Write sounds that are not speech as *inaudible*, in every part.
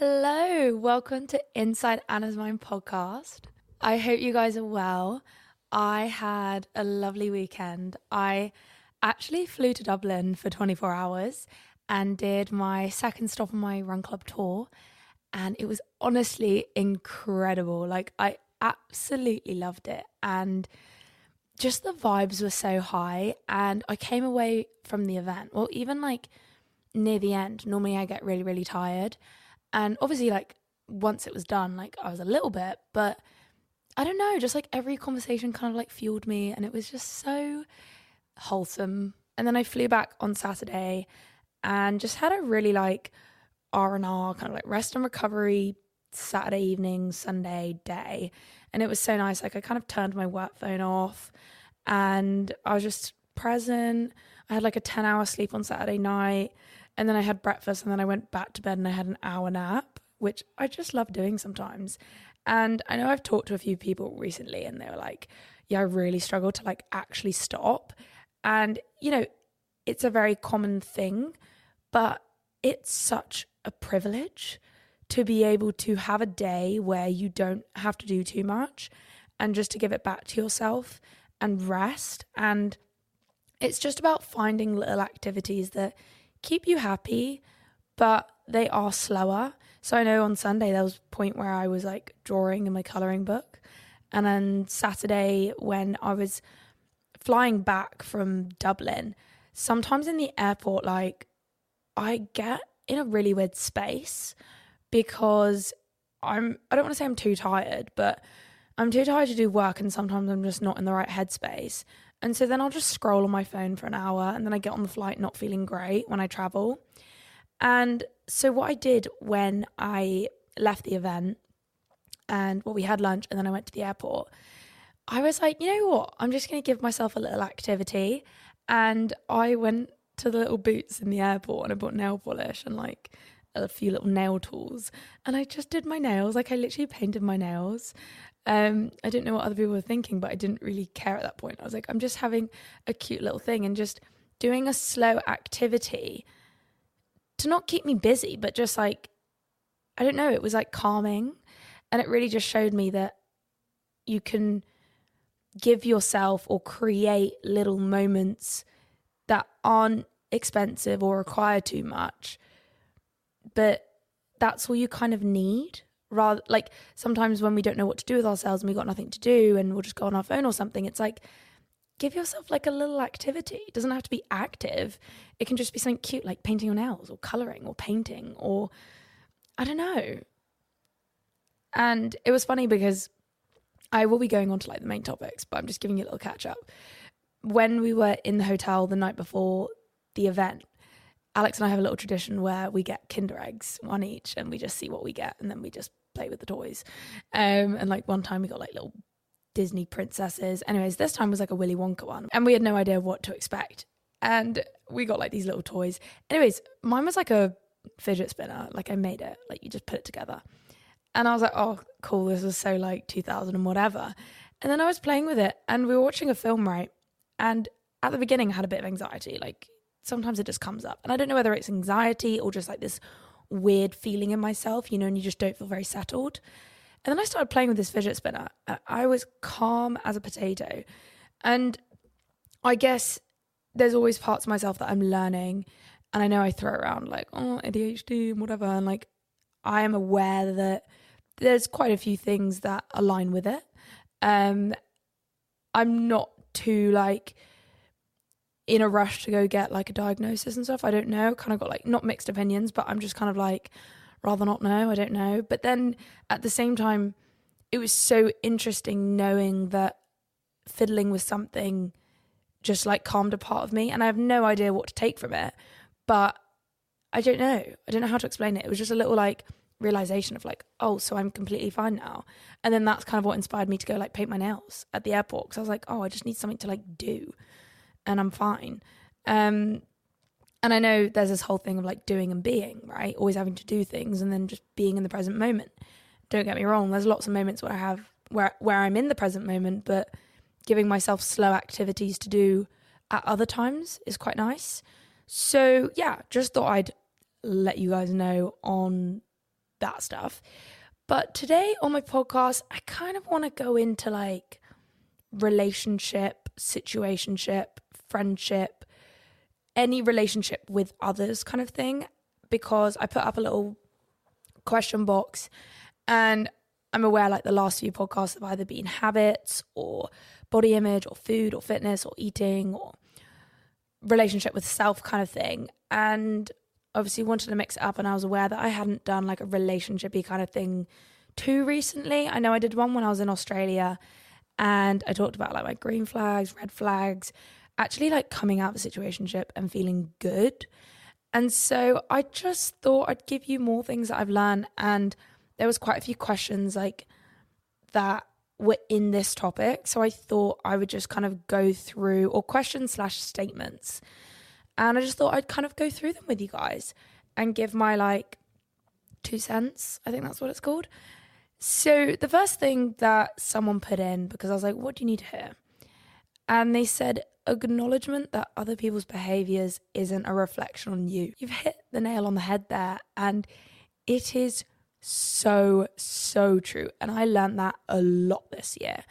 Hello, welcome to Inside Anna's Mind podcast. I hope you guys are well. I had a lovely weekend. I actually flew to Dublin for 24 hours and did my second stop on my run club tour, and it was honestly incredible. Like, I absolutely loved it, and just the vibes were so high. And I came away from the event, well, even like near the end, normally I get really, really tired and obviously, like, once it was done, like, I was a little bit, but I don't know, just like every conversation kind of like fueled me and it was just so wholesome. And then I flew back on Saturday and just had a really like R&R kind of like rest and recovery Saturday evening, Sunday day. And it was so nice. Like I kind of turned my work phone off and I was just present. I had like a 10 hour sleep on Saturday night and then I had breakfast and then I went back to bed and I had an hour nap, which I just love doing sometimes. And I know I've talked to a few people recently and they were like, yeah, I really struggle to like actually stop. And, you know, it's a very common thing, but it's such a privilege to be able to have a day where you don't have to do too much and just to give it back to yourself and rest. And it's just about finding little activities that keep you happy, but they are slower. So I know on Sunday there was a point where I was like drawing in my coloring book. And then Saturday when I was flying back from Dublin, sometimes in the airport like I get in a really weird space because I'm I don't want to say I'm too tired, but I'm too tired to do work and sometimes I'm just not in the right headspace. And so then I'll just scroll on my phone for an hour and then I get on the flight not feeling great when I travel. And so what I did when I left the event and well we had lunch and then I went to the airport, I was like, you know what? I'm just going to give myself a little activity and I went to the little boots in the airport and I bought nail polish and like a few little nail tools and I just did my nails like I literally painted my nails um, I didn't know what other people were thinking, but I didn't really care at that point. I was like, I'm just having a cute little thing and just doing a slow activity to not keep me busy, but just like, I don't know, it was like calming. And it really just showed me that you can give yourself or create little moments that aren't expensive or require too much, but that's all you kind of need rather like sometimes when we don't know what to do with ourselves and we've got nothing to do and we'll just go on our phone or something it's like give yourself like a little activity. It doesn't have to be active. It can just be something cute like painting your nails or coloring or painting or i don't know. And it was funny because i will be going on to like the main topics but i'm just giving you a little catch up. When we were in the hotel the night before the event Alex and I have a little tradition where we get Kinder eggs, one each, and we just see what we get, and then we just play with the toys. Um, and like one time we got like little Disney princesses. Anyways, this time was like a Willy Wonka one, and we had no idea what to expect. And we got like these little toys. Anyways, mine was like a fidget spinner. Like I made it, like you just put it together. And I was like, oh, cool. This is so like 2000 and whatever. And then I was playing with it, and we were watching a film, right? And at the beginning, I had a bit of anxiety. Like sometimes it just comes up. And I don't know whether it's anxiety or just like this weird feeling in myself, you know, and you just don't feel very settled. And then I started playing with this fidget spinner. I was calm as a potato. And I guess there's always parts of myself that I'm learning. And I know I throw around like, oh, ADHD and whatever. And like, I am aware that there's quite a few things that align with it. Um, I'm not too like, in a rush to go get like a diagnosis and stuff. I don't know. Kind of got like not mixed opinions, but I'm just kind of like rather not know. I don't know. But then at the same time, it was so interesting knowing that fiddling with something just like calmed a part of me, and I have no idea what to take from it. But I don't know. I don't know how to explain it. It was just a little like realization of like, oh, so I'm completely fine now. And then that's kind of what inspired me to go like paint my nails at the airport because I was like, oh, I just need something to like do and I'm fine. Um, and I know there's this whole thing of like doing and being, right? Always having to do things and then just being in the present moment. Don't get me wrong, there's lots of moments where I have where where I'm in the present moment, but giving myself slow activities to do at other times is quite nice. So, yeah, just thought I'd let you guys know on that stuff. But today on my podcast, I kind of want to go into like relationship, situationship, friendship, any relationship with others kind of thing because I put up a little question box and I'm aware like the last few podcasts have either been habits or body image or food or fitness or eating or relationship with self kind of thing. And obviously wanted to mix it up and I was aware that I hadn't done like a relationshipy kind of thing too recently. I know I did one when I was in Australia and I talked about like my green flags, red flags, actually like coming out of a situationship and feeling good. And so I just thought I'd give you more things that I've learned and there was quite a few questions like that were in this topic. So I thought I would just kind of go through or questions slash statements. And I just thought I'd kind of go through them with you guys and give my like two cents. I think that's what it's called. So the first thing that someone put in, because I was like, what do you need hear? And they said, acknowledgement that other people's behaviors isn't a reflection on you. You've hit the nail on the head there. And it is so, so true. And I learned that a lot this year.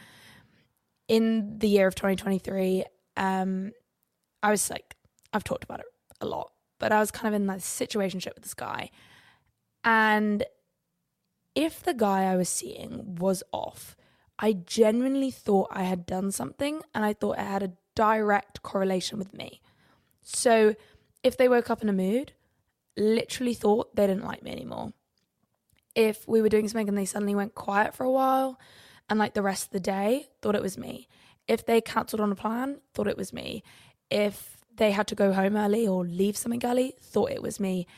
In the year of 2023, um, I was like, I've talked about it a lot, but I was kind of in that situationship with this guy. And if the guy I was seeing was off, I genuinely thought I had done something and I thought it had a direct correlation with me. So if they woke up in a mood, literally thought they didn't like me anymore if we were doing something and they suddenly went quiet for a while and like the rest of the day thought it was me. If they cancelled on a plan, thought it was me. If they had to go home early or leave something early, thought it was me.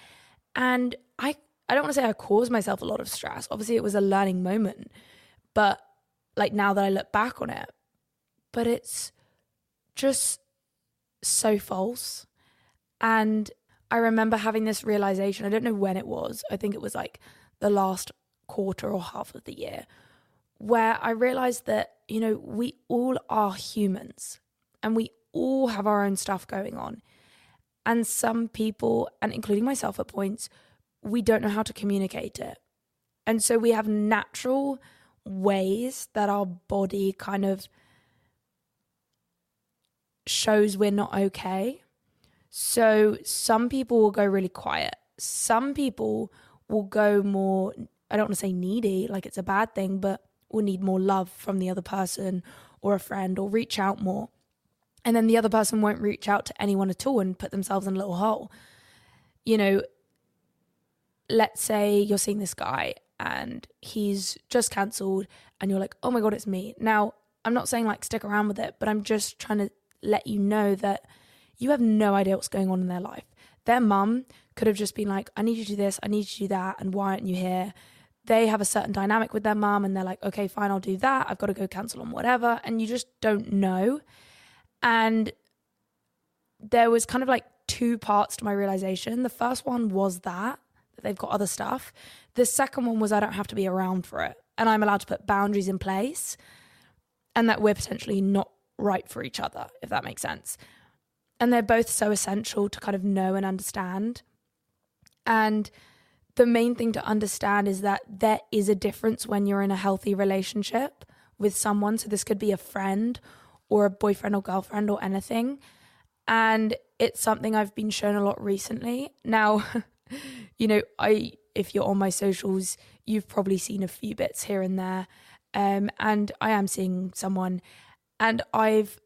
And I I don't want to say I caused myself a lot of stress. Obviously it was a learning moment. But like now that I look back on it, but it's just so false. And I remember having this realization. I don't know when it was. I think it was like the last quarter or half of the year where I realized that, you know, we all are humans and we all have our own stuff going on. And some people, and including myself at points, we don't know how to communicate it. And so we have natural ways that our body kind of shows we're not okay. So some people will go really quiet. Some people will go more, I don't want to say needy, like it's a bad thing, but will need more love from the other person or a friend or reach out more. And then the other person won't reach out to anyone at all and put themselves in a little hole. You know, let's say you're seeing this guy and he's just cancelled and you're like, oh my God, it's me. Now, I'm not saying like stick around with it, but I'm just trying to let you know that you have no idea what's going on in their life. Their mum could have just been like, I need you to do this, I need you to do that, and why aren't you here? They have a certain dynamic with their mum, and they're like, okay, fine, I'll do that. I've got to go cancel on whatever. And you just don't know. And there was kind of like two parts to my realization. The first one was that, that they've got other stuff. The second one was I don't have to be around for it. And I'm allowed to put boundaries in place and that we're potentially not right for each other, if that makes sense. And they're both so essential to kind of know and understand. And the main thing to understand is that there is a difference when you're in a healthy relationship with someone. So this could be a friend or a boyfriend or girlfriend or anything. And it's something I've been shown a lot recently. Now, *laughs* you know, I if you're on my socials, you've probably seen a few bits here and there. Um, and I am seeing someone and I've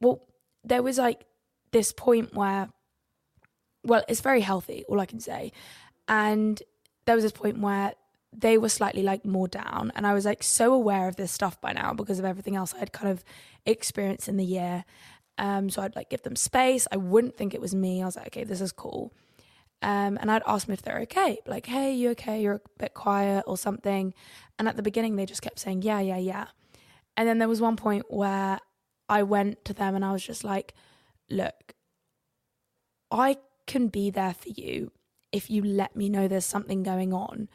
well, there was like this point where well, it's very healthy, all I can say. And there was this point where they were slightly like more down. And I was like so aware of this stuff by now because of everything else I had kind of experienced in the year. Um, so I'd like give them space. I wouldn't think it was me. I was like, okay, this is cool. Um, and I'd ask them if they're okay. Like, hey, you okay? You're a bit quiet or something. And at the beginning, they just kept saying, yeah, yeah, yeah. And then there was one point where I went to them and I was just like, look, I can be there for you if you let me know there's something going on.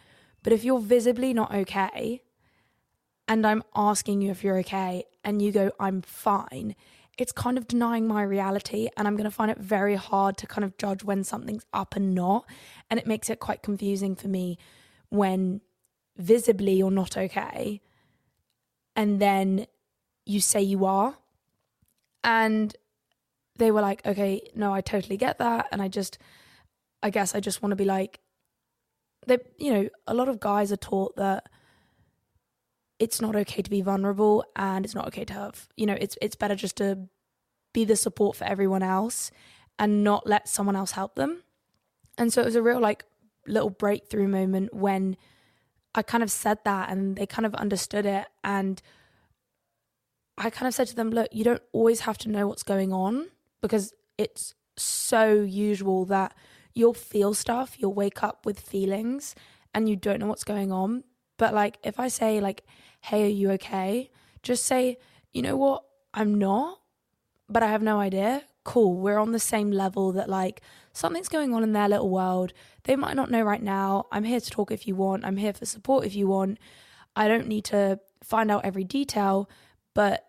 But if you're visibly not okay and I'm asking you if you're okay and you go, I'm fine, it's kind of denying my reality. And I'm going to find it very hard to kind of judge when something's up and not. And it makes it quite confusing for me when visibly you're not okay and then you say you are. And they were like, okay, no, I totally get that. And I just, I guess I just want to be like, they, you know, a lot of guys are taught that it's not okay to be vulnerable and it's not okay to have, you know, it's it's better just to be the support for everyone else and not let someone else help them. And so it was a real like little breakthrough moment when I kind of said that and they kind of understood it. And I kind of said to them, look, you don't always have to know what's going on because it's so usual that you'll feel stuff, you'll wake up with feelings and you don't know what's going on. But like if I say like, hey, are you okay? Just say, you know what? I'm not, but I have no idea. Cool. We're on the same level that like something's going on in their little world. They might not know right now. I'm here to talk if you want. I'm here for support if you want. I don't need to find out every detail, but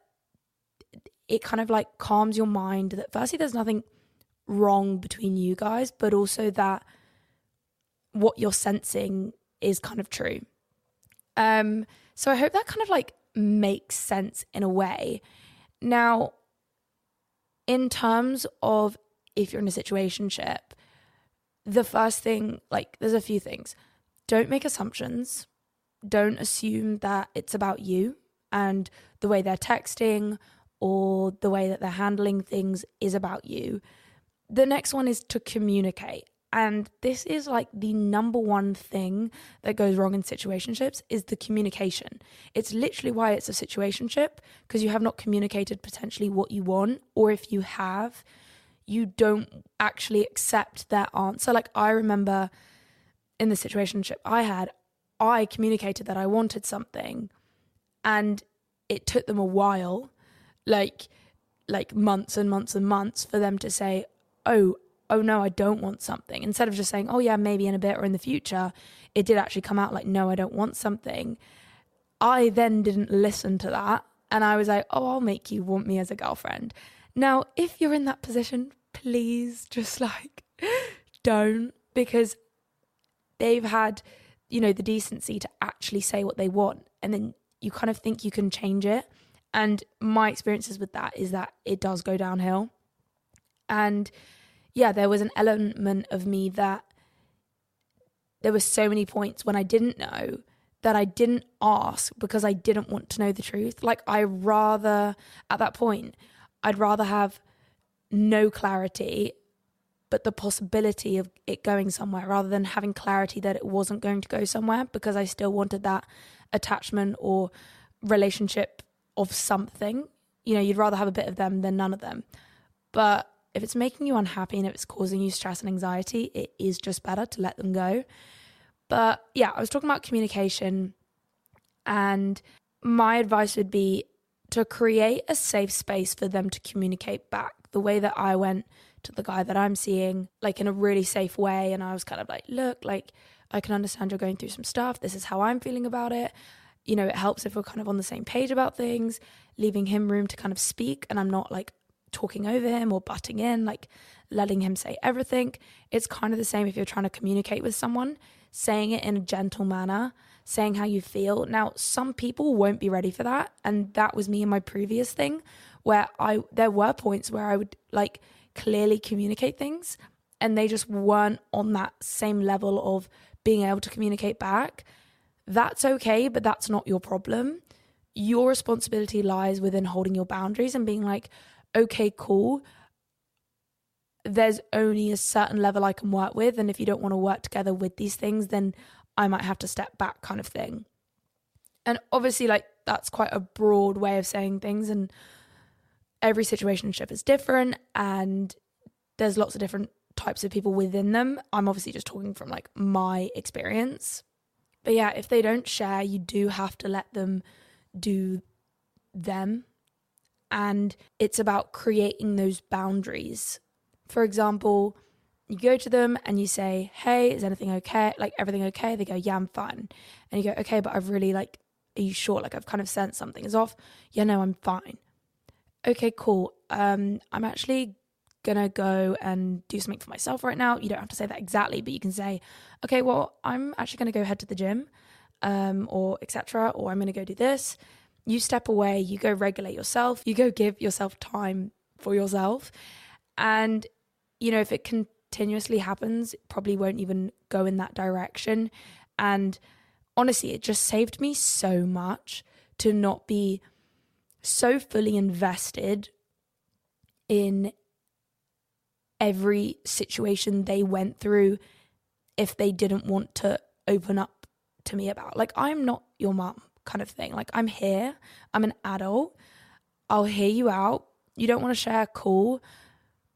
it kind of like calms your mind that firstly there's nothing wrong between you guys, but also that what you're sensing is kind of true. Um so I hope that kind of like makes sense in a way. Now in terms of if you're in a situationship, the first thing, like, there's a few things. Don't make assumptions. Don't assume that it's about you and the way they're texting or the way that they're handling things is about you. The next one is to communicate. And this is like the number one thing that goes wrong in situationships is the communication. It's literally why it's a situationship because you have not communicated potentially what you want, or if you have, you don't actually accept their answer. Like I remember in the situationship I had, I communicated that I wanted something and it took them a while, like like months and months and months for them to say, "Oh, oh no, I don't want something." Instead of just saying, "Oh yeah, maybe in a bit or in the future," it did actually come out like, "No, I don't want something." I then didn't listen to that and I was like, "Oh, I'll make you want me as a girlfriend." Now, if you're in that position, please just like *laughs* don't because they've had, you know, the decency to actually say what they want and then you kind of think you can change it. And my experiences with that is that it does go downhill. And yeah, there was an element of me that there were so many points when I didn't know that I didn't ask because I didn't want to know the truth. Like I rather at that point I'd rather have no clarity, but the possibility of it going somewhere rather than having clarity that it wasn't going to go somewhere because I still wanted that attachment or relationship of something. You know, you'd rather have a bit of them than none of them. But if it's making you unhappy and if it's causing you stress and anxiety, it is just better to let them go. But yeah, I was talking about communication, and my advice would be to create a safe space for them to communicate back the way that I went to the guy that I'm seeing, like in a really safe way. And I was kind of like, look, like, I can understand you're going through some stuff. This is how I'm feeling about it. You know, it helps if we're kind of on the same page about things, leaving him room to kind of speak. And I'm not like talking over him or butting in, like letting him say everything. It's kind of the same if you're trying to communicate with someone, saying it in a gentle manner saying how you feel. Now, some people won't be ready for that, and that was me in my previous thing where I there were points where I would like clearly communicate things and they just weren't on that same level of being able to communicate back. That's okay, but that's not your problem. Your responsibility lies within holding your boundaries and being like, okay, cool. There's only a certain level I can work with. And if you don't want to work together with these things, then I might have to step back kind of thing. And obviously, like, that's quite a broad way of saying things. And every situationship is different. And there's lots of different types of people within them. I'm obviously just talking from like my experience. But yeah, if they don't share, you do have to let them do them. And it's about creating those boundaries. For example, you go to them and you say, Hey, is anything okay? Like everything okay? They go, Yeah, I'm fine. And you go, Okay, but I've really like, are you sure? Like I've kind of sensed something is off. Yeah, no, I'm fine. Okay, cool. Um, I'm actually gonna go and do something for myself right now, you don't have to say that exactly, but you can say, okay, well, I'm actually gonna go head to the gym, um, or etc., or I'm gonna go do this. You step away, you go regulate yourself, you go give yourself time for yourself. And, you know, if it continuously happens, probably won't even go in that direction. And honestly, it just saved me so much to not be so fully invested in every situation they went through if they didn't want to open up to me about. Like, I'm not your mom, kind of thing. Like, I'm here, I'm an adult, I'll hear you out. You don't want to share, cool.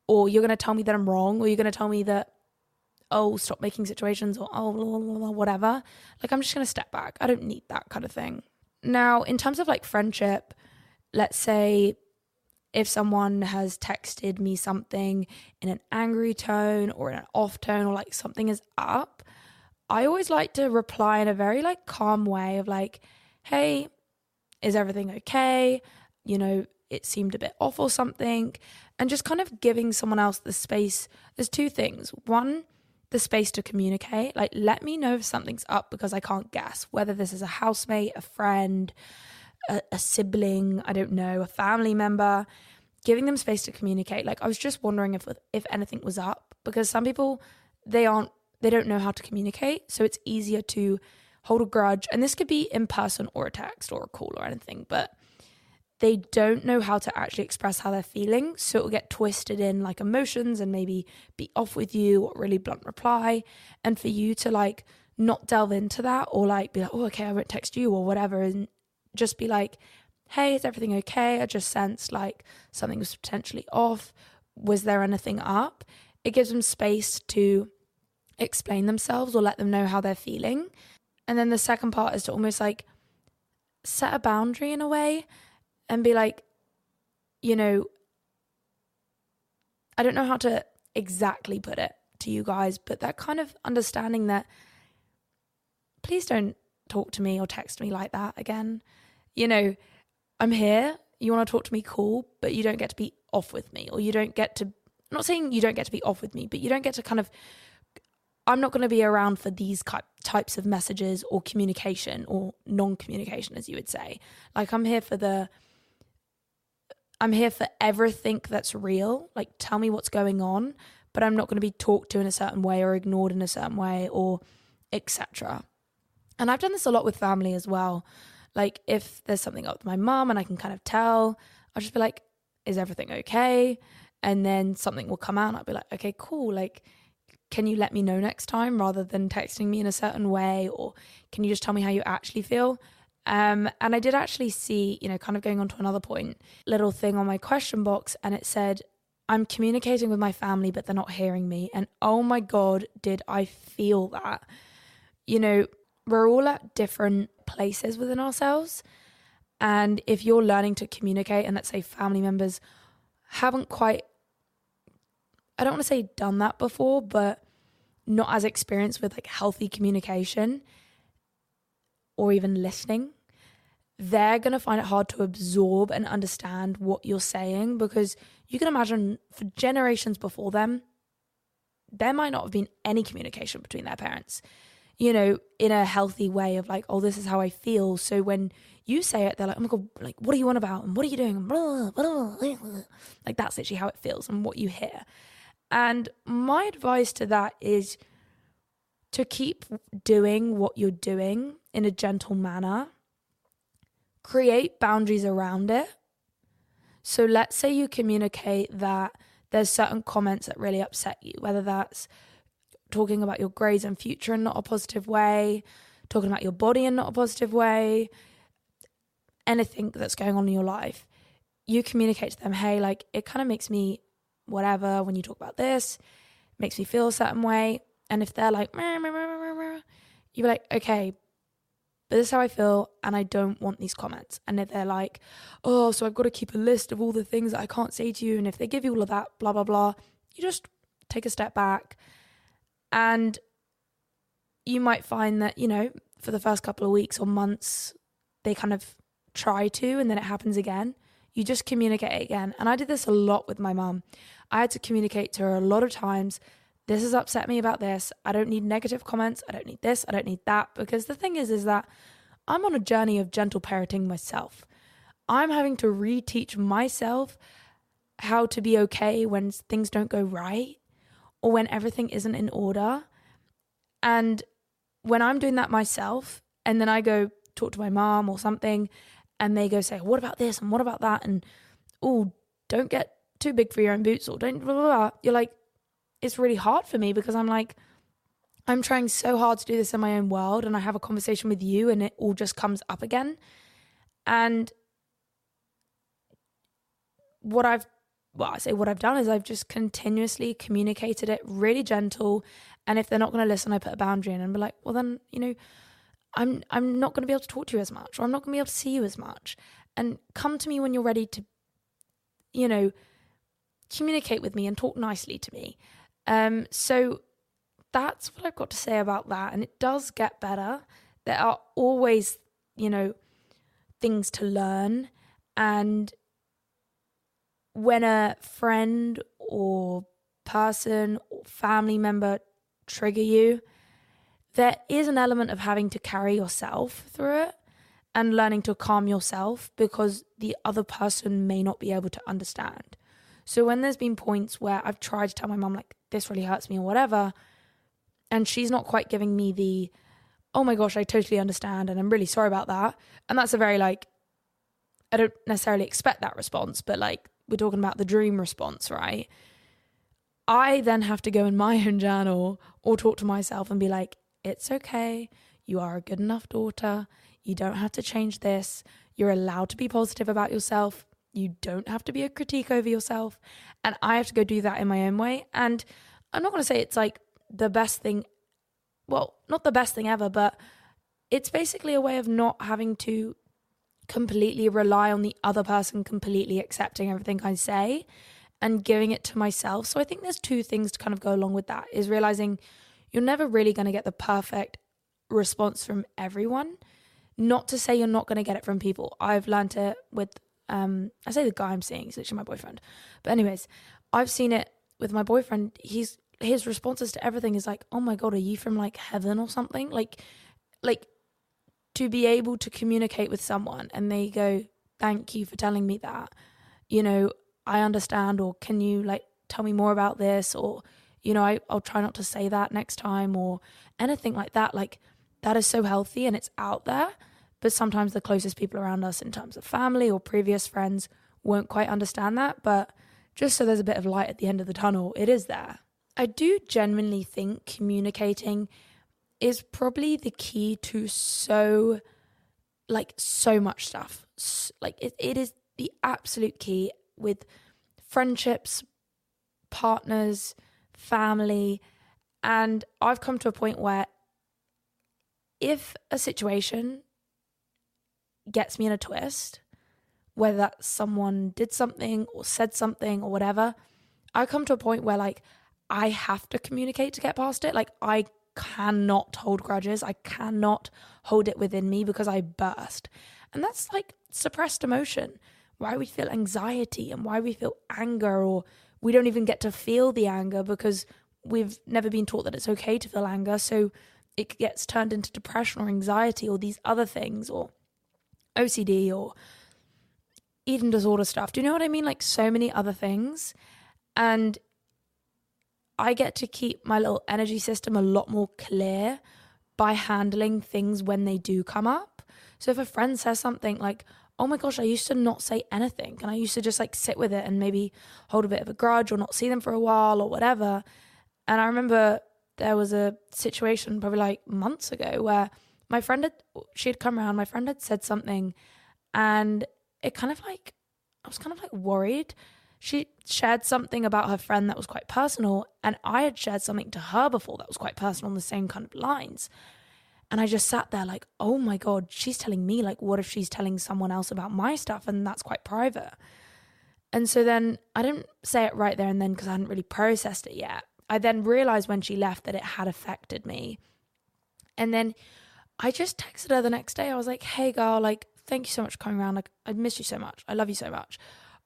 Or you're going to tell me that I'm wrong, or you're going to tell me that, oh, stop making situations, or oh, blah, blah, blah, whatever. Like, I'm just going to step back. I don't need that kind of thing. Now, in terms of like friendship, let's say if someone has texted me something in an angry tone or in an off tone or like something is up, I always like to reply in a very like calm way of like, hey, is everything okay? You know, it seemed a bit off or something. And just kind of giving someone else the space. There's two things. One, the space to communicate. Like, let me know if something's up because I can't guess whether this is a housemate, a friend, a, a sibling, I don't know, a family member, giving them space to communicate. Like I was just wondering if if anything was up because some people they aren't they don't know how to communicate, so it's easier to hold a grudge. And this could be in person or a text or a call or anything, but they don't know how to actually express how they're feeling. So it'll get twisted in like emotions and maybe be off with you or really blunt reply. And for you to like not delve into that or like be like, oh, okay, I won't text you or whatever. And just be like, hey, is everything okay? I just sensed like something was potentially off. Was there anything up? It gives them space to explain themselves or let them know how they're feeling. And then the second part is to almost like set a boundary in a way and be like, you know, I don't know how to exactly put it to you guys, but that kind of understanding that please don't talk to me or text me like that again you know, I'm here, you want to talk to me, cool, but you don't get to be off with me, or you don't get to, I'm not saying you don't get to be off with me, but you don't get to kind of, I'm not going to be around for these types of messages or communication or non communication, as you would say. Like, I'm here for the, I'm here for everything that's real. Like, tell me what's going on, but I'm not going to be talked to in a certain way or ignored in a certain way or etc. And I've done this a lot with family as well. Like if there's something up with my mum and I can kind of tell, I'll just be like, is everything okay? And then something will come out and I'll be like, okay, cool. Like, can you let me know next time rather than texting me in a certain way? Or can you just tell me how you actually feel? Um, and I did actually see, you know, kind of going on to another point, little thing on my question box, and it said, I'm communicating with my family, but they're not hearing me. And oh my God, did I feel that? You know, we're all at different places within ourselves. And if you're learning to communicate, and let's say family members haven't quite, I don't want to say done that before, but not as experienced with like healthy communication or even listening, they're going to find it hard to absorb and understand what you're saying because you can imagine for generations before them, there might not have been any communication between their parents you know, in a healthy way of like, oh, this is how I feel. So when you say it, they're like, oh my God, like, what are you on about? And what are you doing? Like, that's literally how it feels and what you hear. And my advice to that is to keep doing what you're doing in a gentle manner, create boundaries around it. So let's say you communicate that there's certain comments that really upset you, whether that's talking about your grades and future in not a positive way, talking about your body in not a positive way, anything that's going on in your life, you communicate to them, hey, like it kind of makes me whatever when you talk about this, makes me feel a certain way. And if they're like, you're like, okay, but this is how I feel, and I don't want these comments. And if they're like, oh, so I've got to keep a list of all the things that I can't say to you, and if they give you all of that, blah, blah, blah, you just take a step back and you might find that, you know, for the first couple of weeks or months, they kind of try to, and then it happens again. you just communicate again. And I did this a lot with my mum. I had to communicate to her a lot of times. This has upset me about this. I don't need negative comments. I don't need this. I don't need that. Because the thing is, is that I'm on a journey of gentle parenting myself. I'm having to reteach myself how to be okay when things don't go right or when everything isn't in order. And when I'm doing that myself, and then I go talk to my mom or something, and they go say, "What about this and what about that?" and oh, don't get too big for your own boots or don't blah, blah, blah. You're like, it's really hard for me because I'm like, I'm trying so hard to do this in my own world, and I have a conversation with you, and it all just comes up again. And what I've well, I say what I've done is I've just continuously communicated it really gentle. And if they're not going to listen, I put a boundary in and be like, well, then, you know, I'm I'm not going to be able to talk to you as much, or I'm not going to be able to see you as much. And come to me when you're ready to, you know, communicate with me and talk nicely to me. Um, so that's what I've got to say about that. And it does get better. There are always, you know, things to learn. And when a friend or person or family member trigger you, there is an element of having to carry yourself through it and learning to calm yourself because the other person may not be able to understand. So when there's been points where I've tried to tell my mom like this really hurts me or whatever, and she's not quite giving me the oh my gosh, I totally understand and I'm really sorry about that. And that's a very like I don't necessarily expect that response, but like we're talking about the dream response, right? I then have to go in my *laughs* own journal or talk to myself and be like, it's okay. You are a good enough daughter. You don't have to change this. You're allowed to be positive about yourself. You don't have to be a critique over yourself. And I have to go do that in my own way. And I'm not going to say it's like the best thing. Well, not the best thing ever, but it's basically a way of not having to completely rely on the other person completely accepting everything I say and giving it to myself. So I think there's two things to kind of go along with that is realizing you're never really going to get the perfect response from everyone. Not to say you're not going to get it from people. I've learned it with um I say the guy I'm seeing is literally my boyfriend. But anyways, I've seen it with my boyfriend. He's his responses to everything is like, "Oh my god, are you from like heaven or something?" Like like to be able to communicate with someone and they go, Thank you for telling me that. You know, I understand, or can you like tell me more about this? Or, you know, I, I'll try not to say that next time, or anything like that. Like, that is so healthy and it's out there. But sometimes the closest people around us, in terms of family or previous friends, won't quite understand that. But just so there's a bit of light at the end of the tunnel, it is there. I do genuinely think communicating is probably the key to so like so much stuff like it, it is the absolute key with friendships partners family and i've come to a point where if a situation gets me in a twist whether that someone did something or said something or whatever i come to a point where like i have to communicate to get past it like i cannot hold grudges. I cannot hold it within me because I burst. And that's like suppressed emotion. Why we feel anxiety and why we feel anger, or we don't even get to feel the anger because we've never been taught that it's okay to feel anger. So it gets turned into depression or anxiety or these other things or OCD or eating disorder stuff. Do you know what I mean? Like so many other things. And I get to keep my little energy system a lot more clear by handling things when they do come up. So if a friend says something like, oh my gosh, I used to not say anything and I used to just like sit with it and maybe hold a bit of a grudge or not see them for a while or whatever. And I remember there was a situation probably like months ago where my friend had, she had come around, my friend had said something and it kind of like, I was kind of like worried she shared something about her friend that was quite personal, and I had shared something to her before that was quite personal on the same kind of lines. And I just sat there like, oh my God, she's telling me, like, what if she's telling someone else about my stuff and that's quite private? And so then I didn't say it right there and then because I hadn't really processed it yet. I then realized when she left that it had affected me. And then I just texted her the next day. I was like, hey, girl, like, thank you so much for coming around. Like, I miss you so much. I love you so much.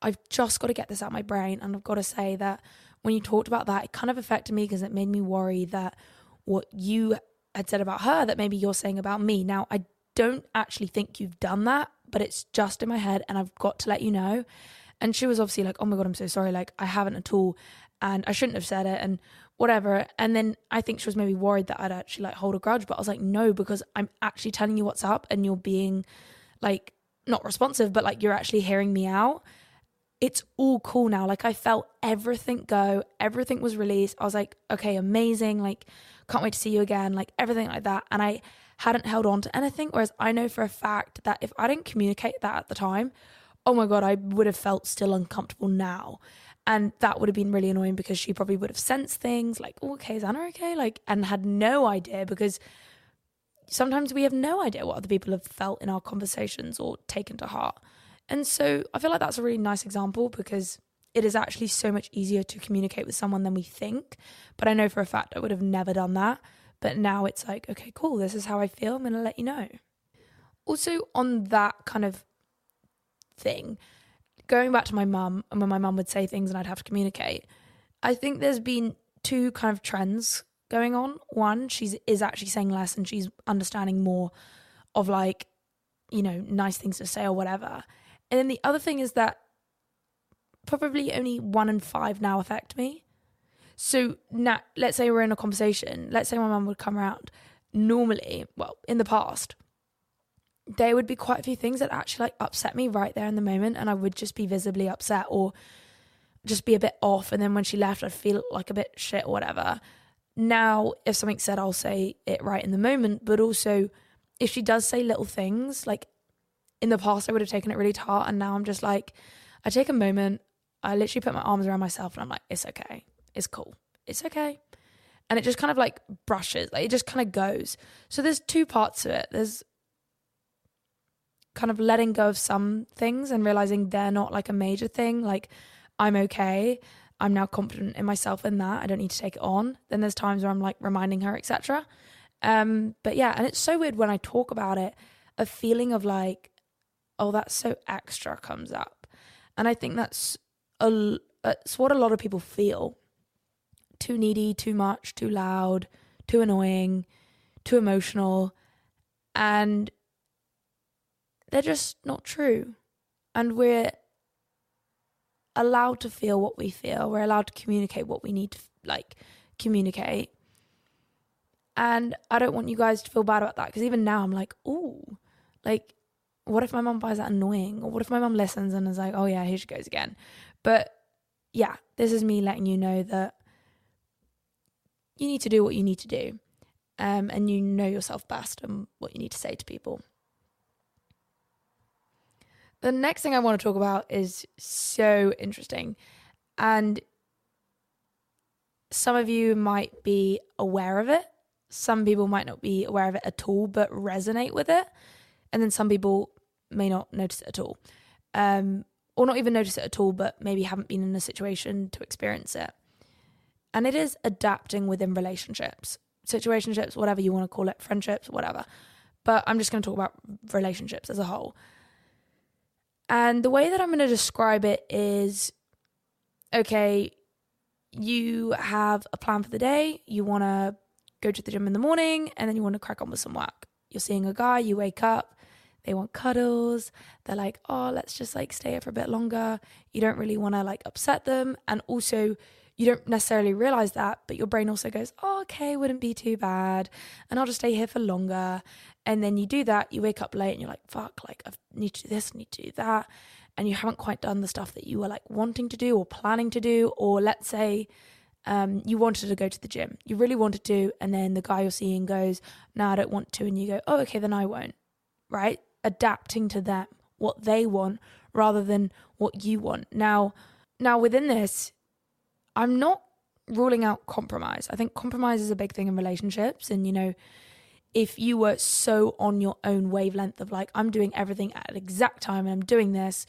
I've just got to get this out of my brain. And I've got to say that when you talked about that, it kind of affected me because it made me worry that what you had said about her, that maybe you're saying about me. Now, I don't actually think you've done that, but it's just in my head and I've got to let you know. And she was obviously like, oh my God, I'm so sorry. Like, I haven't at all. And I shouldn't have said it and whatever. And then I think she was maybe worried that I'd actually like hold a grudge. But I was like, no, because I'm actually telling you what's up and you're being like not responsive, but like you're actually hearing me out. It's all cool now. Like I felt everything go, everything was released. I was like, okay, amazing. Like, can't wait to see you again. Like everything like that. And I hadn't held on to anything. Whereas I know for a fact that if I didn't communicate that at the time, oh my God, I would have felt still uncomfortable now. And that would have been really annoying because she probably would have sensed things like, oh, okay, is Anna okay? Like, and had no idea because sometimes we have no idea what other people have felt in our conversations or taken to heart. And so I feel like that's a really nice example because it is actually so much easier to communicate with someone than we think. But I know for a fact I would have never done that. But now it's like, okay, cool, this is how I feel. I'm going to let you know. Also, on that kind of thing, going back to my mum and when my mum would say things and I'd have to communicate, I think there's been two kind of trends going on. One, she's is actually saying less and she's understanding more of like, you know, nice things to say or whatever. And then the other thing is that probably only one in five now affect me. So now, let's say we're in a conversation. Let's say my mum would come around. Normally, well, in the past, there would be quite a few things that actually like upset me right there in the moment, and I would just be visibly upset or just be a bit off. And then when she left, I'd feel like a bit shit or whatever. Now, if something's said, I'll say it right in the moment. But also, if she does say little things, like in the past, I would have taken it really to heart, and now I'm just like, I take a moment, I literally put my arms around myself, and I'm like, it's okay, it's cool, it's okay. And it just kind of like brushes, like it just kind of goes. So there's two parts to it. There's kind of letting go of some things and realizing they're not like a major thing. Like, I'm okay. I'm now confident in myself in that. I don't need to take it on. Then there's times where I'm like reminding her, etc. Um, but yeah, and it's so weird when I talk about it, a feeling of like, oh, that's so extra comes up. And I think that's a, it's what a lot of people feel. Too needy, too much, too loud, too annoying, too emotional. And they're just not true. And we're allowed to feel what we feel. We're allowed to communicate what we need to like communicate. And I don't want you guys to feel bad about that because even now I'm like, oh, like, what if my mom finds that annoying? Or what if my mom listens and is like, oh yeah, here she goes again? But yeah, this is me letting you know that you need to do what you need to do. Um, and you know yourself best and what you need to say to people. The next thing I want to talk about is so interesting. And some of you might be aware of it. Some people might not be aware of it at all, but resonate with it. And then some people may not notice it at all. Um, or not even notice it at all, but maybe haven't been in a situation to experience it. And it is adapting within relationships, situationships, whatever you want to call it, friendships, whatever. But I'm just going to talk about relationships as a whole. And the way that I'm going to describe it is okay, you have a plan for the day, you want to go to the gym in the morning, and then you want to crack on with some work. You're seeing a guy, you wake up, they want cuddles, they're like, oh, let's just like stay here for a bit longer. You don't really want to like upset them. And also, you don't necessarily realize that, but your brain also goes, oh, okay, wouldn't be too bad. And I'll just stay here for longer. And then you do that, you wake up late and you're like, fuck, like I need to do this, I need to do that. And you haven't quite done the stuff that you were like wanting to do or planning to do. Or let's say um, you wanted to go to the gym, you really wanted to. And then the guy you're seeing goes, no, I don't want to. And you go, oh, okay, then I won't. Right? Adapting to them, what they want rather than what you want. Now, now within this, I'm not ruling out compromise. I think compromise is a big thing in relationships. And, you know, if you were so on your own wavelength of like, I'm doing everything at an exact time and I'm doing this,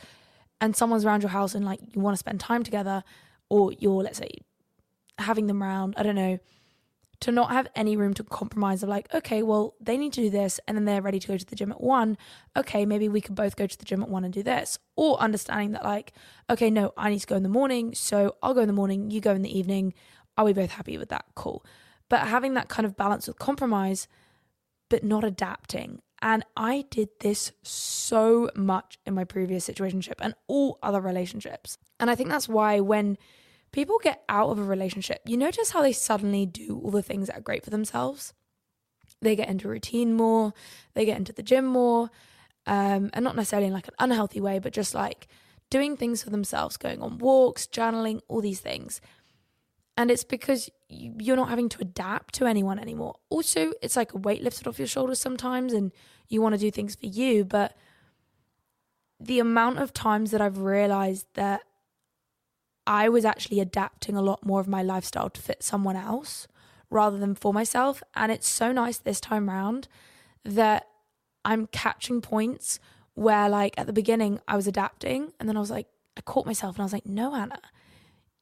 and someone's around your house and like you want to spend time together, or you're, let's say, having them around, I don't know, to not have any room to compromise of like, okay, well, they need to do this and then they're ready to go to the gym at one. Okay, maybe we could both go to the gym at one and do this. Or understanding that, like, okay, no, I need to go in the morning. So I'll go in the morning, you go in the evening. Are we both happy with that? Cool. But having that kind of balance with compromise, but not adapting. And I did this so much in my previous situationship and all other relationships. And I think that's why when people get out of a relationship, you notice how they suddenly do all the things that are great for themselves. They get into routine more, they get into the gym more, um, and not necessarily in like an unhealthy way, but just like doing things for themselves, going on walks, journaling, all these things. And it's because you're not having to adapt to anyone anymore. Also, it's like a weight lifted off your shoulders sometimes, and you want to do things for you. But the amount of times that I've realized that I was actually adapting a lot more of my lifestyle to fit someone else rather than for myself. And it's so nice this time round that I'm catching points where, like, at the beginning, I was adapting, and then I was like, I caught myself and I was like, no, Anna,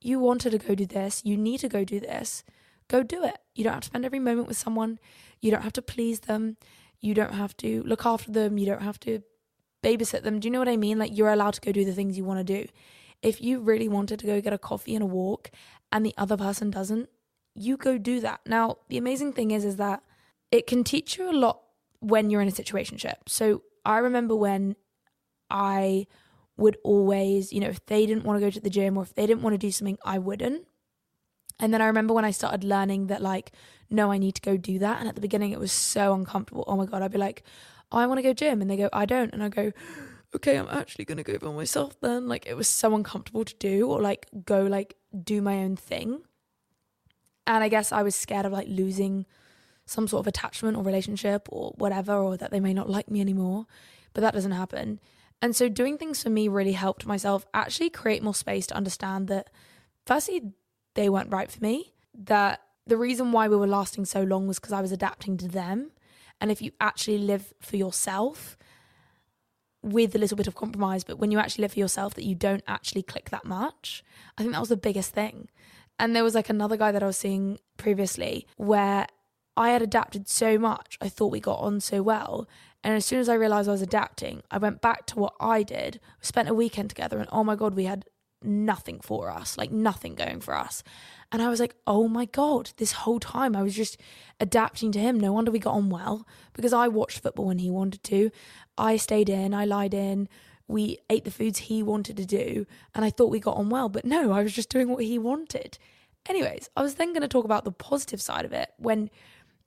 you wanted to go do this. You need to go do this. Go do it. You don't have to spend every moment with someone. You don't have to please them. You don't have to look after them. You don't have to babysit them. Do you know what I mean? Like, you're allowed to go do the things you want to do if you really wanted to go get a coffee and a walk and the other person doesn't, you go do that. Now, the amazing thing is is that it can teach you a lot when you're in a situationship. So, I remember when I would always, you know, if they didn't want to go to the gym or if they didn't want to do something, I wouldn't. And then I remember when I started learning that, like, no, I need to go do that. And at the beginning, it was so uncomfortable. Oh my God, I'd be like, oh, I want to go gym. And they go, I don't. And I go, okay, I'm actually gonna go by myself then. Like it was so uncomfortable to do or like go like do my own thing. And I guess I was scared of like losing some sort of attachment or relationship or whatever, or that they may not like me anymore. But that doesn't happen. And so doing things for me really helped myself actually create more space to understand that firstly, they weren't right for me. That the reason why we were lasting so long was because I was adapting to them. And if you actually live for yourself, with a little bit of compromise, but when you actually live for yourself, that you don't actually click that much. I think that was the biggest thing. And there was like another guy that I was seeing previously where I had adapted so much. I thought we got on so well. And as soon as I realized I was adapting, I went back to what I did. We spent a weekend together, and oh my God, we had nothing for us, like nothing going for us. And I was like, oh my God, this whole time I was just adapting to him. No wonder we got on well because I watched football when he wanted to. I stayed in, I lied in, we ate the foods he wanted to do, and I thought we got on well. But no, I was just doing what he wanted. Anyways, I was then going to talk about the positive side of it when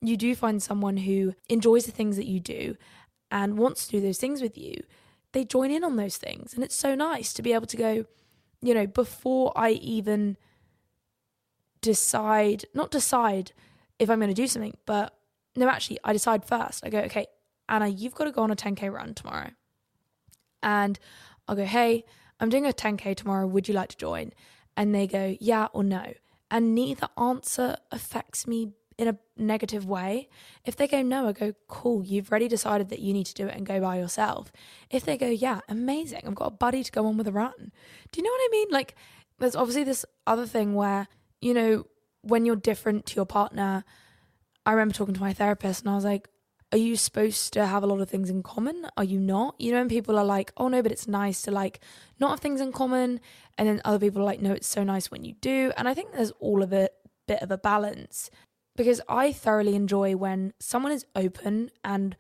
you do find someone who enjoys the things that you do and wants to do those things with you, they join in on those things. And it's so nice to be able to go, you know, before I even decide, not decide if I'm going to do something, but no, actually, I decide first. I go, okay, Anna, you've got to go on a 10K run tomorrow. And I'll go, hey, I'm doing a 10K tomorrow. Would you like to join? And they go, yeah or no. And neither answer affects me in a negative way. If they go no, I go, cool, you've already decided that you need to do it and go by yourself. If they go, yeah, amazing, I've got a buddy to go on with a run. Do you know what I mean? Like, there's obviously this other thing where you know, when you're different to your partner, I remember talking to my therapist and I was like, are you supposed to have a lot of things in common? Are you not? You know, and people are like, oh no, but it's nice to like not have things in common. And then other people are like, no, it's so nice when you do. And I think there's all of a bit of a balance because I thoroughly enjoy when someone is open and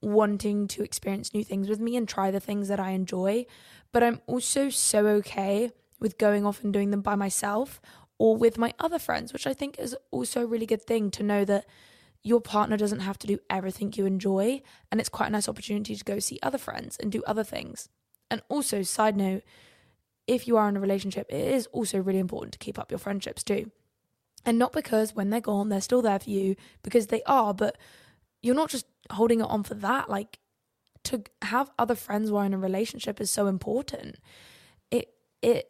wanting to experience new things with me and try the things that I enjoy. But I'm also so okay with going off and doing them by myself or with my other friends, which I think is also a really good thing to know that your partner doesn't have to do everything you enjoy. And it's quite a nice opportunity to go see other friends and do other things. And also, side note, if you are in a relationship, it is also really important to keep up your friendships too. And not because when they're gone, they're still there for you, because they are, but you're not just holding it on for that. Like, to have other friends while in a relationship is so important. It, it,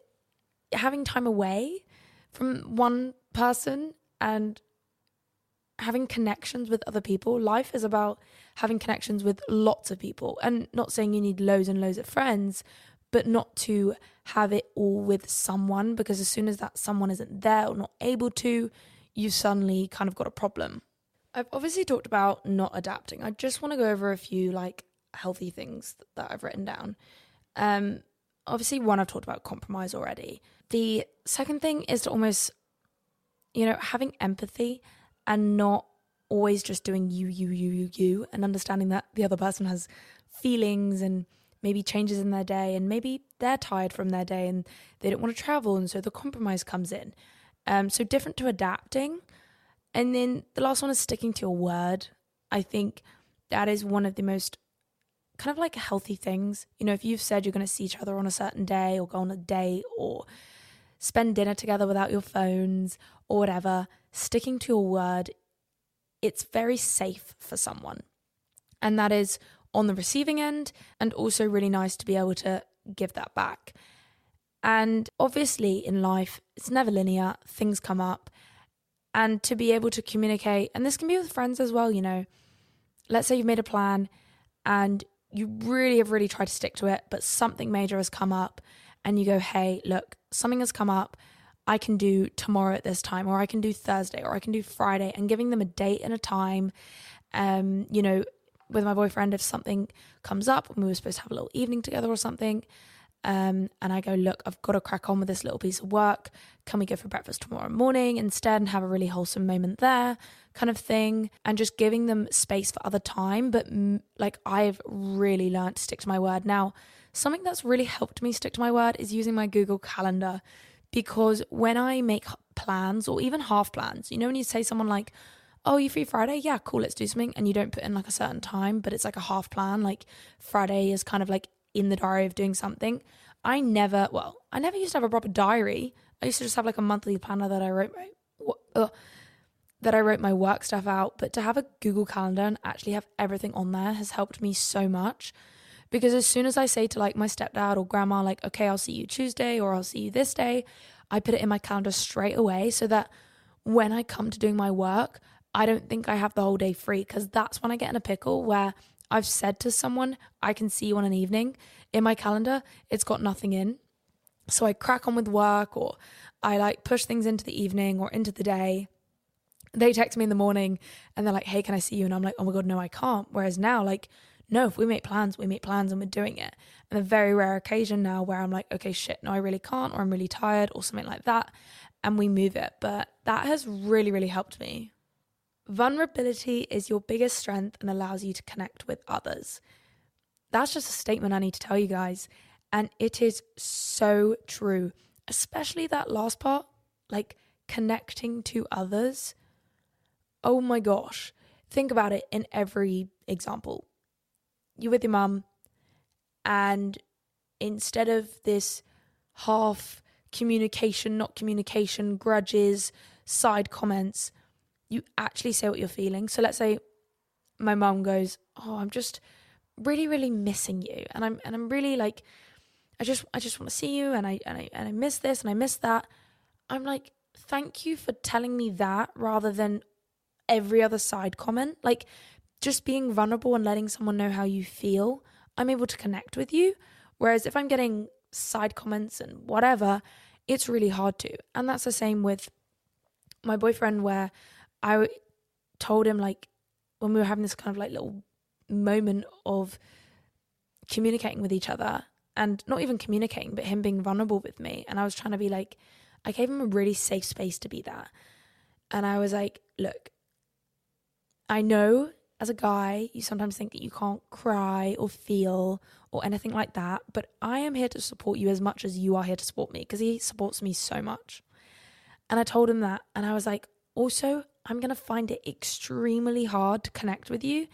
having time away from one person and having connections with other people. Life is about having connections with lots of people and not saying you need loads and loads of friends, but not to have it all with someone because as soon as that someone isn't there or not able to, you suddenly kind of got a problem. I've obviously talked about not adapting. I just want to go over a few like healthy things that I've written down. Um, obviously, one I've talked about compromise already. The second thing is to almost, you know, having empathy and not always just doing you, you, you, you, you, and understanding that the other person has feelings and maybe changes in their day, and maybe they're tired from their day and they don't want to travel, and so the compromise comes in. Um, so different to adapting. And then the last one is sticking to your word. I think that is one of the most kind of like healthy things. You know, if you've said you're going to see each other on a certain day or go on a date or spend dinner together without your phones or whatever, sticking to your word, it's very safe for someone. And that is on the receiving end and also really nice to be able to give that back. And obviously, in life, it's never linear, things come up. And to be able to communicate, and this can be with friends as well, you know. Let's say you've made a plan and you really have really tried to stick to it, but something major has come up, and you go, hey, look, something has come up. I can do tomorrow at this time, or I can do Thursday, or I can do Friday, and giving them a date and a time. Um, you know, with my boyfriend, if something comes up we were supposed to have a little evening together or something, um, and I go, look, I've got to crack on with this little piece of work. Can we go for breakfast tomorrow morning instead and have a really wholesome moment there, kind of thing? And just giving them space for other time. But mm, like, I've really learned to stick to my word. Now, something that's really helped me stick to my word is using my Google Calendar because when I make plans or even half plans, you know, when you say someone like, oh, you free Friday? Yeah, cool, let's do something. And you don't put in like a certain time, but it's like a half plan. Like Friday is kind of like in the diary of doing something. I never, well, I never used to have a proper diary. I used to just have like a monthly planner that I wrote my, uh, that I wrote my work stuff out. But to have a Google Calendar and actually have everything on there has helped me so much. Because as soon as I say to like my stepdad or grandma, like, okay, I'll see you Tuesday or I'll see you this day, I put it in my calendar straight away so that when I come to doing my work, I don't think I have the whole day free because that's when I get in a pickle where I've said to someone, I can see you on an evening. In my calendar, it's got nothing in. So I crack on with work or I like push things into the evening or into the day. They text me in the morning and they're like, hey, can I see you? And I'm like, oh my God, no, I can't. Whereas now, like, no, if we make plans, we make plans and we're doing it. And a very rare occasion now where I'm like, okay, shit, no, I really can't, or I'm really tired, or something like that. And we move it. But that has really, really helped me. Vulnerability is your biggest strength and allows you to connect with others. That's just a statement I need to tell you guys. And it is so true, especially that last part, like connecting to others. Oh my gosh. Think about it in every example. You're with your mum, and instead of this half communication, not communication, grudges, side comments, you actually say what you're feeling. So let's say my mum goes, "Oh, I'm just really really missing you." And I'm and I'm really like I just I just want to see you and I and I and I miss this and I miss that. I'm like, "Thank you for telling me that rather than every other side comment." Like just being vulnerable and letting someone know how you feel, I'm able to connect with you. Whereas if I'm getting side comments and whatever, it's really hard to. And that's the same with my boyfriend where I told him like when we were having this kind of like little moment of communicating with each other and not even communicating, but him being vulnerable with me. And I was trying to be like, I gave him a really safe space to be that. And I was like, look, I know as a guy, you sometimes think that you can't cry or feel or anything like that, but I am here to support you as much as you are here to support me because he supports me so much. And I told him that. And I was like, also, I'm going to find it extremely hard to connect with you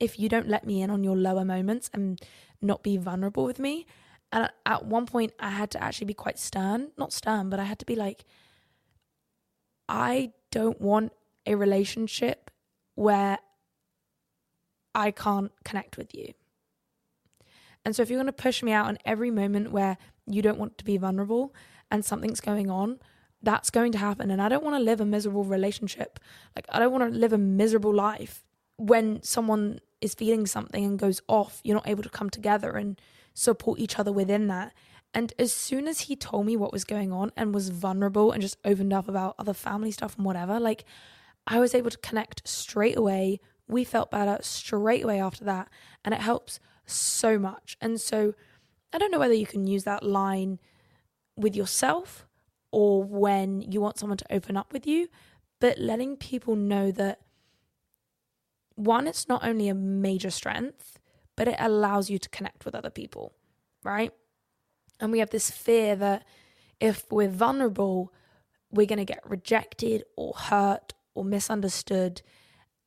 if you don't let me in on your lower moments and not be vulnerable with me. And at one point, I had to actually be quite stern, not stern, but I had to be like, I don't want a relationship where I can't connect with you. And so, if you're going to push me out on every moment where you don't want to be vulnerable and something's going on, that's going to happen. And I don't want to live a miserable relationship. Like, I don't want to live a miserable life when someone is feeling something and goes off. You're not able to come together and support each other within that. And as soon as he told me what was going on and was vulnerable and just opened up about other family stuff and whatever, like I was able to connect straight away. We felt better straight away after that. And it helps so much. And so I don't know whether you can use that line with yourself or when you want someone to open up with you, but letting people know that one, it's not only a major strength, but it allows you to connect with other people, right? And we have this fear that if we're vulnerable, we're going to get rejected or hurt or misunderstood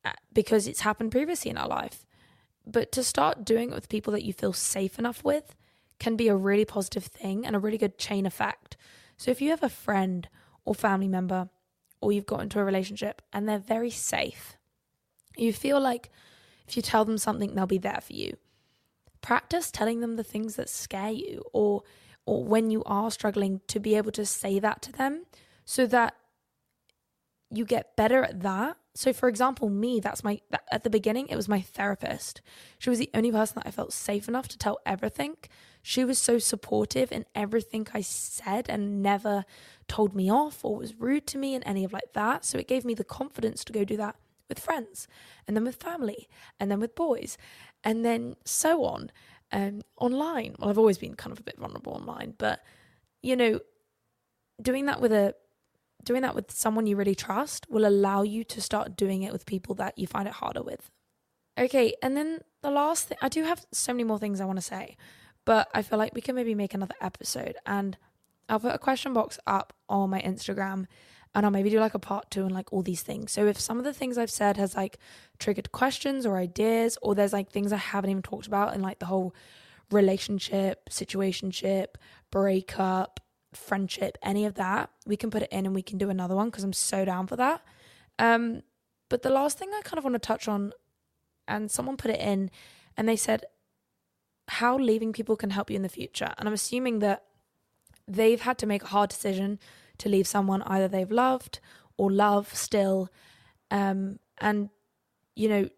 uh, because it's happened previously in our life. But to start doing it with people that you feel safe enough with can be a really positive thing and a really good chain effect. So if you have a friend or family member or you've got into a relationship and they're very safe, you feel like if you tell them something, they'll be there for you. Practice telling them the things that scare you or or when you are struggling to be able to say that to them so that you get better at that. So, for example, me, that's my, at the beginning, it was my therapist. She was the only person that I felt safe enough to tell everything. She was so supportive in everything I said and never told me off or was rude to me and any of like that. So, it gave me the confidence to go do that with friends and then with family and then with boys and then so on um, online. Well, I've always been kind of a bit vulnerable online, but you know, doing that with a doing that with someone you really trust will allow you to start doing it with people that you find it harder with. Okay, and then the last thing, I do have so many more things I want to say, but I feel like we can maybe make another episode and I'll put a question box up on my Instagram and I'll maybe do like a part two and like all these things. So if some of the things I've said has like triggered questions or ideas, or there's like things I haven't even talked about in like the whole relationship, situationship, breakup, friendship, any of that, we can put it in and we can do another one because I'm so down for that. Um, but the last thing I kind of want to touch on, and someone put it in, and they said how leaving people can help you in the future. And I'm assuming that they've had to make a hard decision to leave someone either they've loved or love still, um, and you know,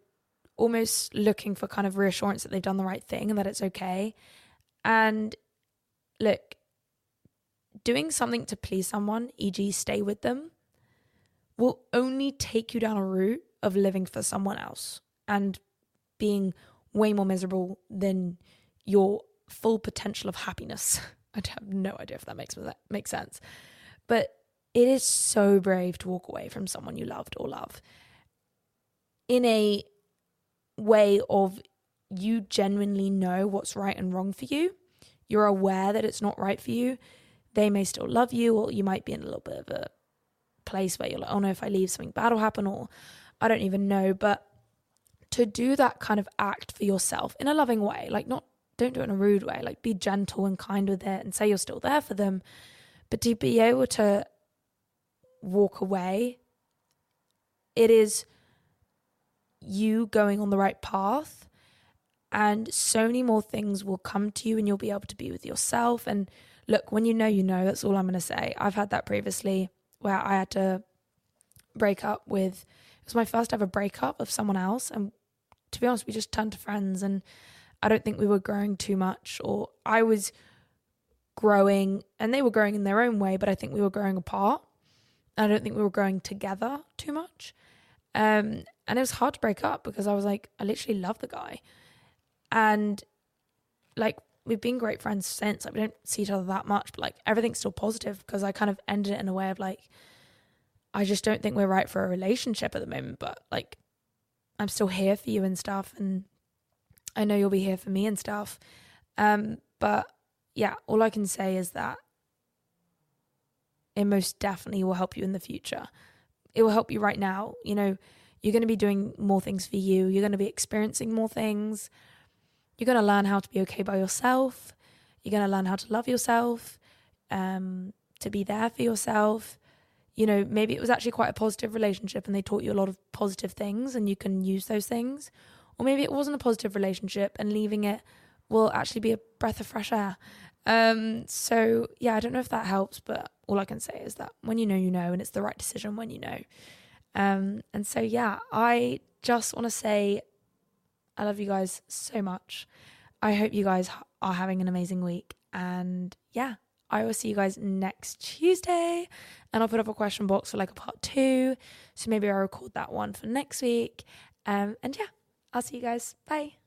almost looking for kind of reassurance that they've done the right thing and that it's okay. And look, doing something to please someone, e.g., stay with them, will only take you down a route of living for someone else and being way more miserable than your full potential of happiness. *laughs* I have no idea if that makes that makes sense. But it is so brave to walk away from someone you loved or love in a way of you genuinely know what's right and wrong for you. You're aware that it's not right for you they may still love you, or you might be in a little bit of a place where you're like, oh no, if I leave, something bad will happen, or I don't even know. But to do that kind of act for yourself in a loving way, like not, don't do it in a rude way, like be gentle and kind with it and say you're still there for them. But to be able to walk away, it is you going on the right path and so many more things will come to you and you'll be able to be with yourself and look, when you know, you know. That's all I'm going to say. I've had that previously where I had to break up with, it was my first ever breakup of someone else. And to be honest, we just turned to friends and I don't think we were growing too much, or I was growing and they were growing in their own way, but I think we were growing apart. I don't think we were growing together too much. Um, and it was hard to break up because I was like, I literally love the guy. And like we've been great friends since. Like we don't see each other that much, but like everything's still positive because I kind of ended it in a way of like, I just don't think we're right for a relationship at the moment, but like I'm still here for you and stuff, and I know you'll be here for me and stuff. Um, but yeah, all I can say is that it most definitely will help you in the future. It will help you right now. You know, you're going to be doing more things for you. You're going to be experiencing more things. You're going to learn how to be okay by yourself. You're going to learn how to love yourself, um, to be there for yourself. You know, maybe it was actually quite a positive relationship and they taught you a lot of positive things and you can use those things. Or maybe it wasn't a positive relationship and leaving it will actually be a breath of fresh air. Um, so, yeah, I don't know if that helps, but all I can say is that when you know, you know, and it's the right decision when you know. Um, and so, yeah, I just want to say I love you guys so much. I hope you guys are having an amazing week. And yeah, I will see you guys next Tuesday. And I'll put up a question box for like a part two. So maybe I'll record that one for next week. Um, and yeah, I'll see you guys. Bye.